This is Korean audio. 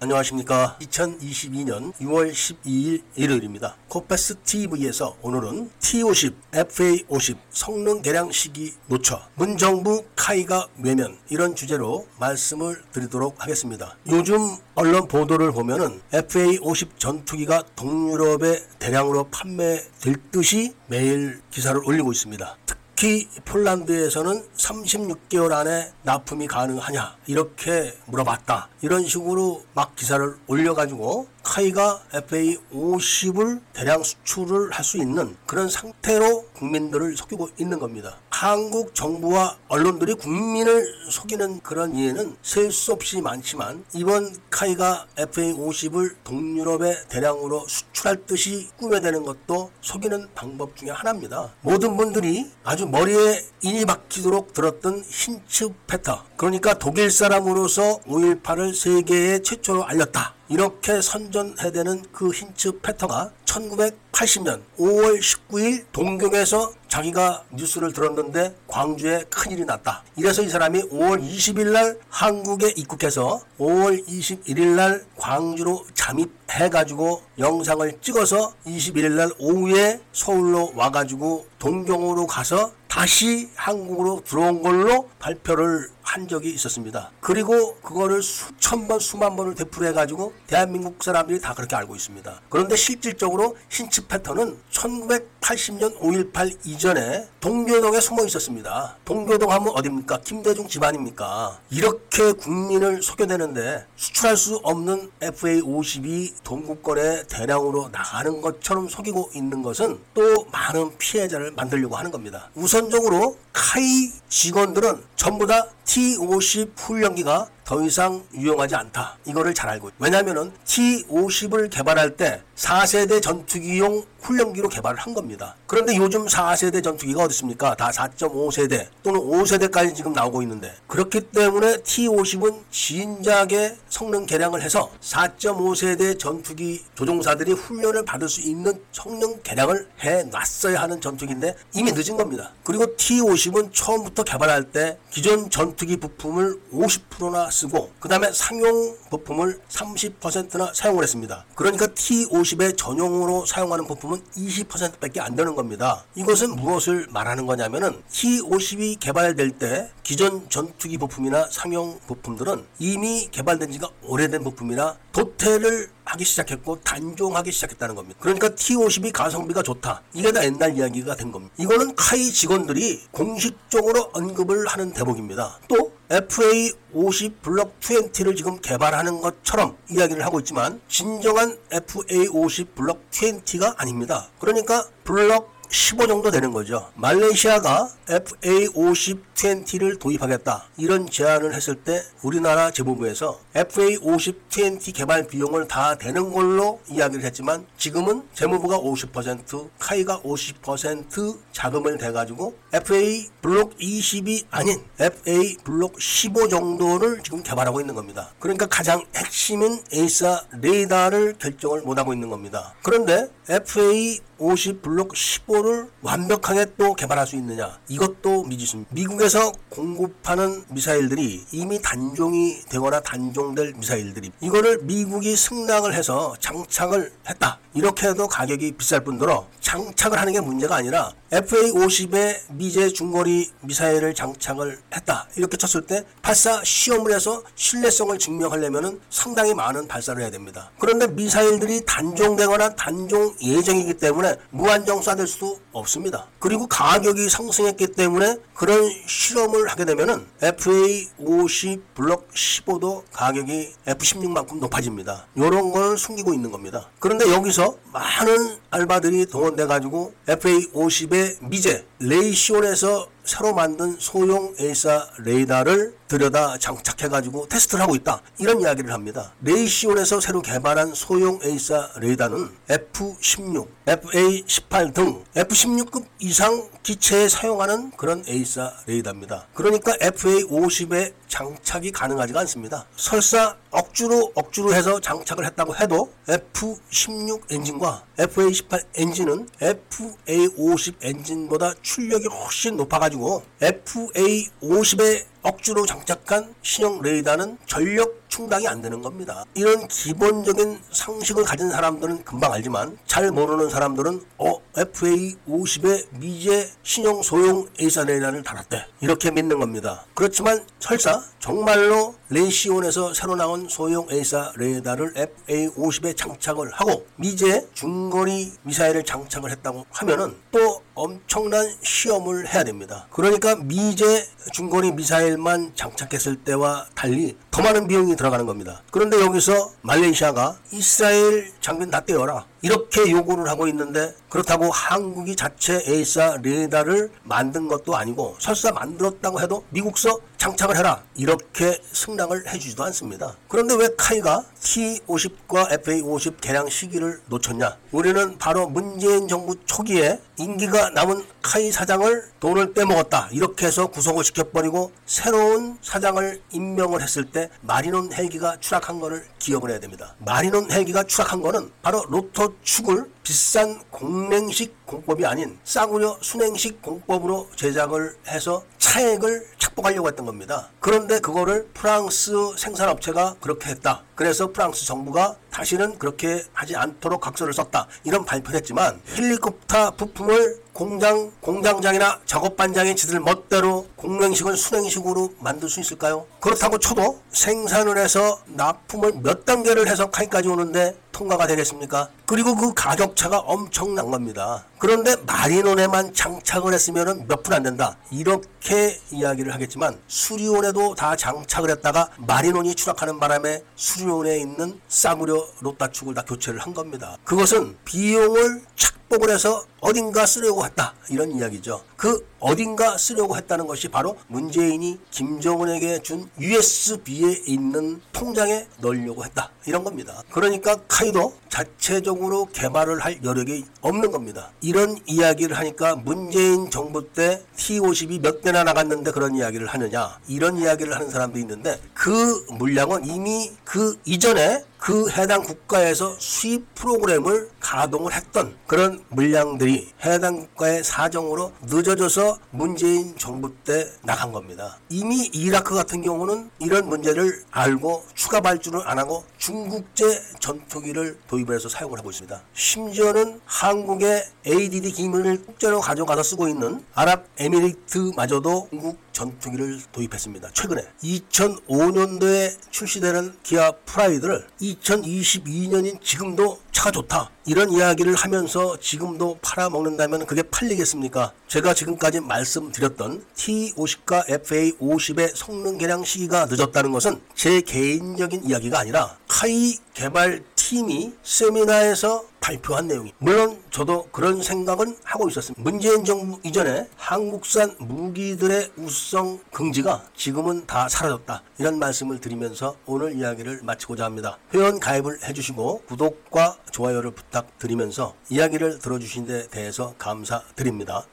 안녕하십니까. 2022년 6월 12일 일요일입니다. 코페스 TV에서 오늘은 T50, FA50 성능 개량 시기 노처, 문정부 카이가 외면 이런 주제로 말씀을 드리도록 하겠습니다. 요즘 언론 보도를 보면은 FA50 전투기가 동유럽에 대량으로 판매될 듯이 매일 기사를 올리고 있습니다. 특히 폴란드에서는 36개월 안에 납품이 가능하냐 이렇게 물어봤다 이런 식으로 막 기사를 올려가지고 카이가 FA50을 대량 수출을 할 수 있는 그런 상태로 국민들을 속이고 있는 겁니다. 한국 정부와 언론들이 국민을 속이는 그런 이해는 셀 수 없이 많지만 이번 카이가 FA50을 동유럽에 대량으로 수출할 듯이 꾸며대는 것도 속이는 방법 중에 하나입니다. 모든 분들이 아주 머리에 인이 박히도록 들었던 힌츠 패터 그러니까 독일 사람으로서 5.18을 세계에 최초로 알렸다. 이렇게 선전해대는 그 힌츠 패터가 1980년 5월 19일 동경에서 자기가 뉴스를 들었는데 광주에 큰일이 났다. 이래서 이 사람이 5월 20일 날 한국에 입국해서 5월 21일 날 광주로 잠입해가지고 영상을 찍어서 21일 날 오후에 서울로 와가지고 동경으로 가서 다시 한국으로 들어온 걸로 발표를 한 적이 있었습니다. 그리고 그거를 수천 번, 수만 번을 되풀이해 가지고 대한민국 사람들이 다 그렇게 알고 있습니다. 그런데 실질적으로 힌츠 패턴은 1980년 5.18 이전에 동교동에 숨어 있었습니다. 동교동 하면 어딥니까? 김대중 집안입니까? 이렇게 국민을 속여내는데 수출할 수 없는 FA52 동국권에 대량으로 나가는 것처럼 속이고 있는 것은 또 많은 피해자를 만들려고 하는 겁니다. 우선적으로 카이 직원들은 전부 다 T50 훈련기가 더 이상 유용하지 않다. 이거를 잘 알고. 왜냐면은 T50을 개발할 때 4세대 전투기용 훈련기로 개발을 한 겁니다. 그런데 요즘 4세대 전투기가 어디 있습니까? 다 4.5세대 또는 5세대까지 지금 나오고 있는데 그렇기 때문에 T50은 진작에 성능 개량을 해서 4.5세대 전투기 조종사들이 훈련을 받을 수 있는 성능 개량을 해 놨어야 하는 전투기인데 이미 늦은 겁니다. 그리고 T50은 처음부터 개발할 때 기존 전투기 부품을 50%나 쓰고 그 다음에 상용 부품을 30%나 사용을 했습니다. 그러니까 T50에 전용으로 사용하는 부품은 20%밖에 안 되는 겁니다. 이것은 무엇을 말하는 거냐면은 T50이 개발될 때 기존 전투기 부품이나 상용 부품들은 이미 개발된 지가 오래된 부품이라 도태를 하기 시작했고 단종하기 시작했다는 겁니다. 그러니까 T50이 가성비가 좋다. 이게 다 옛날 이야기가 된 겁니다. 이거는 카이 직원들이 공식적으로 언급을 하는 대목입니다. 또 FA50 블록 20를 지금 개발하는 것처럼 이야기를 하고 있지만 진정한 FA50 블록 20가 아닙니다. 그러니까 블록 15 정도 되는 거죠. 말레이시아가 FA50 20를 도입하겠다. 이런 제안을 했을 때 우리나라 재무부에서 FA50 20 개발 비용을 다 되는 걸로 이야기를 했지만 지금은 재무부가 50% KAI가 50% 자금을 대가지고 FA 블록 20이 아닌 FA 블록 15 정도를 지금 개발하고 있는 겁니다. 그러니까 가장 핵심인 AESA 레이더를 결정을 못하고 있는 겁니다. 그런데 FA 50 블록 15를 완벽하게 또 개발할 수 있느냐 이것도 미지수입니다. 미국에서 공급하는 미사일들이 이미 단종이 되거나 단종 될 미사일들이 이거를 미국이 승낙을 해서 장착을 했다. 이렇게 해도 가격이 비쌀 뿐더러 장착을 하는 게 문제가 아니라 FA-50에 미제 중거리 미사일을 장착을 했다. 이렇게 쳤을 때 발사 시험을 해서 신뢰성을 증명하려면 상당히 많은 발사를 해야 됩니다. 그런데 미사일들이 단종되거나 단종 예정이기 때문에 무한정 쏴댈 수도 없습니다. 그리고 가격이 상승했기 때문에 그런 실험을 하게 되면은 FA-50 블록 15도 가격이 F-16만큼 높아집니다. 이런 걸 숨기고 있는 겁니다. 그런데 여기서 많은 알바들이 동원돼 가지고 FA50의 미제 레이시온에서 새로 만든 소형 AESA 레이더를 들여다 장착해가지고 테스트를 하고 있다. 이런 이야기를 합니다. 레이시온에서 새로 개발한 소형 AESA 레이더는 F-16, FA-18 등 F-16급 이상 기체에 사용하는 그런 AESA 레이더입니다. 그러니까 FA-50에 장착이 가능하지가 않습니다. 설사 억지로 억지로 해서 장착을 했다고 해도 F-16 엔진과 FA-18 엔진은 FA-50 엔진보다 출력이 훨씬 높아가지고 FA-50에 억지로 장착한 신형 레이더는 전력 충당이 안 되는 겁니다. 이런 기본적인 상식을 가진 사람들은 금방 알지만 잘 모르는 사람들은 어 FA 50에 미제 신형 소형 AESA 레이더를 달았대 이렇게 믿는 겁니다. 그렇지만 설사 정말로 레이시온에서 새로 나온 소형 AESA 레이더를 FA 50에 장착을 하고 미제 중거리 미사일을 장착을 했다고 하면은 또 엄청난 시험을 해야 됩니다. 그러니까 미제 중거리 미사일 만 장착했을 때와 달리 더 많은 비용이 들어가는 겁니다. 그런데 여기서 말레이시아가 이스라엘 장비는 다 떼어라. 이렇게 요구를 하고 있는데 그렇다고 한국이 자체 AESA 레이더를 만든 것도 아니고 설사 만들었다고 해도 미국서 장착을 해라 이렇게 승낙을 해주지도 않습니다. 그런데 왜 카이가 T50과 FA50 개량 시기를 놓쳤냐? 우리는 바로 문재인 정부 초기에 임기가 남은 카이 사장을 돈을 떼먹었다 이렇게 해서 구속을 시켜버리고 새로운 사장을 임명을 했을 때 마리논 헬기가 추락한 거를 기억을 해야 됩니다. 마리논 헬기가 추락한 거는 바로 로터 축을 비싼 공랭식 공법이 아닌 싸구려 순행식 공법으로 제작을 해서 차액을 착복하려고 했던 겁니다. 그런데 그거를 프랑스 생산업체가 그렇게 했다. 그래서 프랑스 정부가 다시는 그렇게 하지 않도록 각서를 썼다. 이런 발표를 했지만 헬리콥터 부품을 공장, 공장장이나 작업반장이 지들 멋대로 공랭식을 순행식으로 만들 수 있을까요? 그렇다고 쳐도 생산을 해서 납품을 몇 단계를 해서 카이까지 오는데 통과가 되겠습니까? 그리고 그 가격차가 엄청난 겁니다. 그런데 마리논에만 장착을 했으면 몇푼안 된다. 이렇게 이야기를 하겠지만 수리온에도 다 장착을 했다가 마리논이 추락하는 바람에 수리온에 있는 싸구려 로따축을 다 교체를 한 겁니다. 그것은 비용을 착 복을 해서 어딘가 쓰려고 했다. 이런 이야기죠. 그 어딘가 쓰려고 했다는 것이 바로 문재인이 김정은에게 준 USB에 있는 통장에 넣으려고 했다. 이런 겁니다. 그러니까 카이도 자체적으로 개발을 할 여력이 없는 겁니다. 이런 이야기를 하니까 문재인 정부 때 T50이 몇 대나 나갔는데 그런 이야기를 하느냐. 이런 이야기를 하는 사람도 있는데 그 물량은 이미 그 이전에 그 해당 국가에서 수입 프로그램을 가동을 했던 그런 물량들이 해당 국가의 사정으로 늦어져서 문재인 정부 때 나간 겁니다. 이미 이라크 같은 경우는 이런 문제를 알고 추가 발주를 안 하고 중국제 전투기를 도입해서 사용을 하고 있습니다. 심지어는 한국의 ADD 기밀을 국제로 가져가서 쓰고 있는 아랍에미리트마저도 중국 전투기를 도입했습니다. 최근에 2005년도에 출시되는 기아 프라이드를 2022년인 지금도 차가 좋다. 이런 이야기를 하면서 지금도 팔아먹는다면 그게 팔리겠습니까? 제가 지금까지 말씀드렸던 T50과 FA50의 성능 개량 시기가 늦었다는 것은 제 개인적인 이야기가 아니라 카이 개발 팀이 세미나에서 발표한 내용이 물론 저도 그런 생각은 하고 있었습니다. 문재인 정부 이전에 한국산 무기들의 우수성 긍지가 지금은 다 사라졌다. 이런 말씀을 드리면서 오늘 이야기를 마치고자 합니다. 회원 가입을 해주시고 구독과 좋아요를 부탁드리면서 이야기를 들어주신 데 대해서 감사드립니다.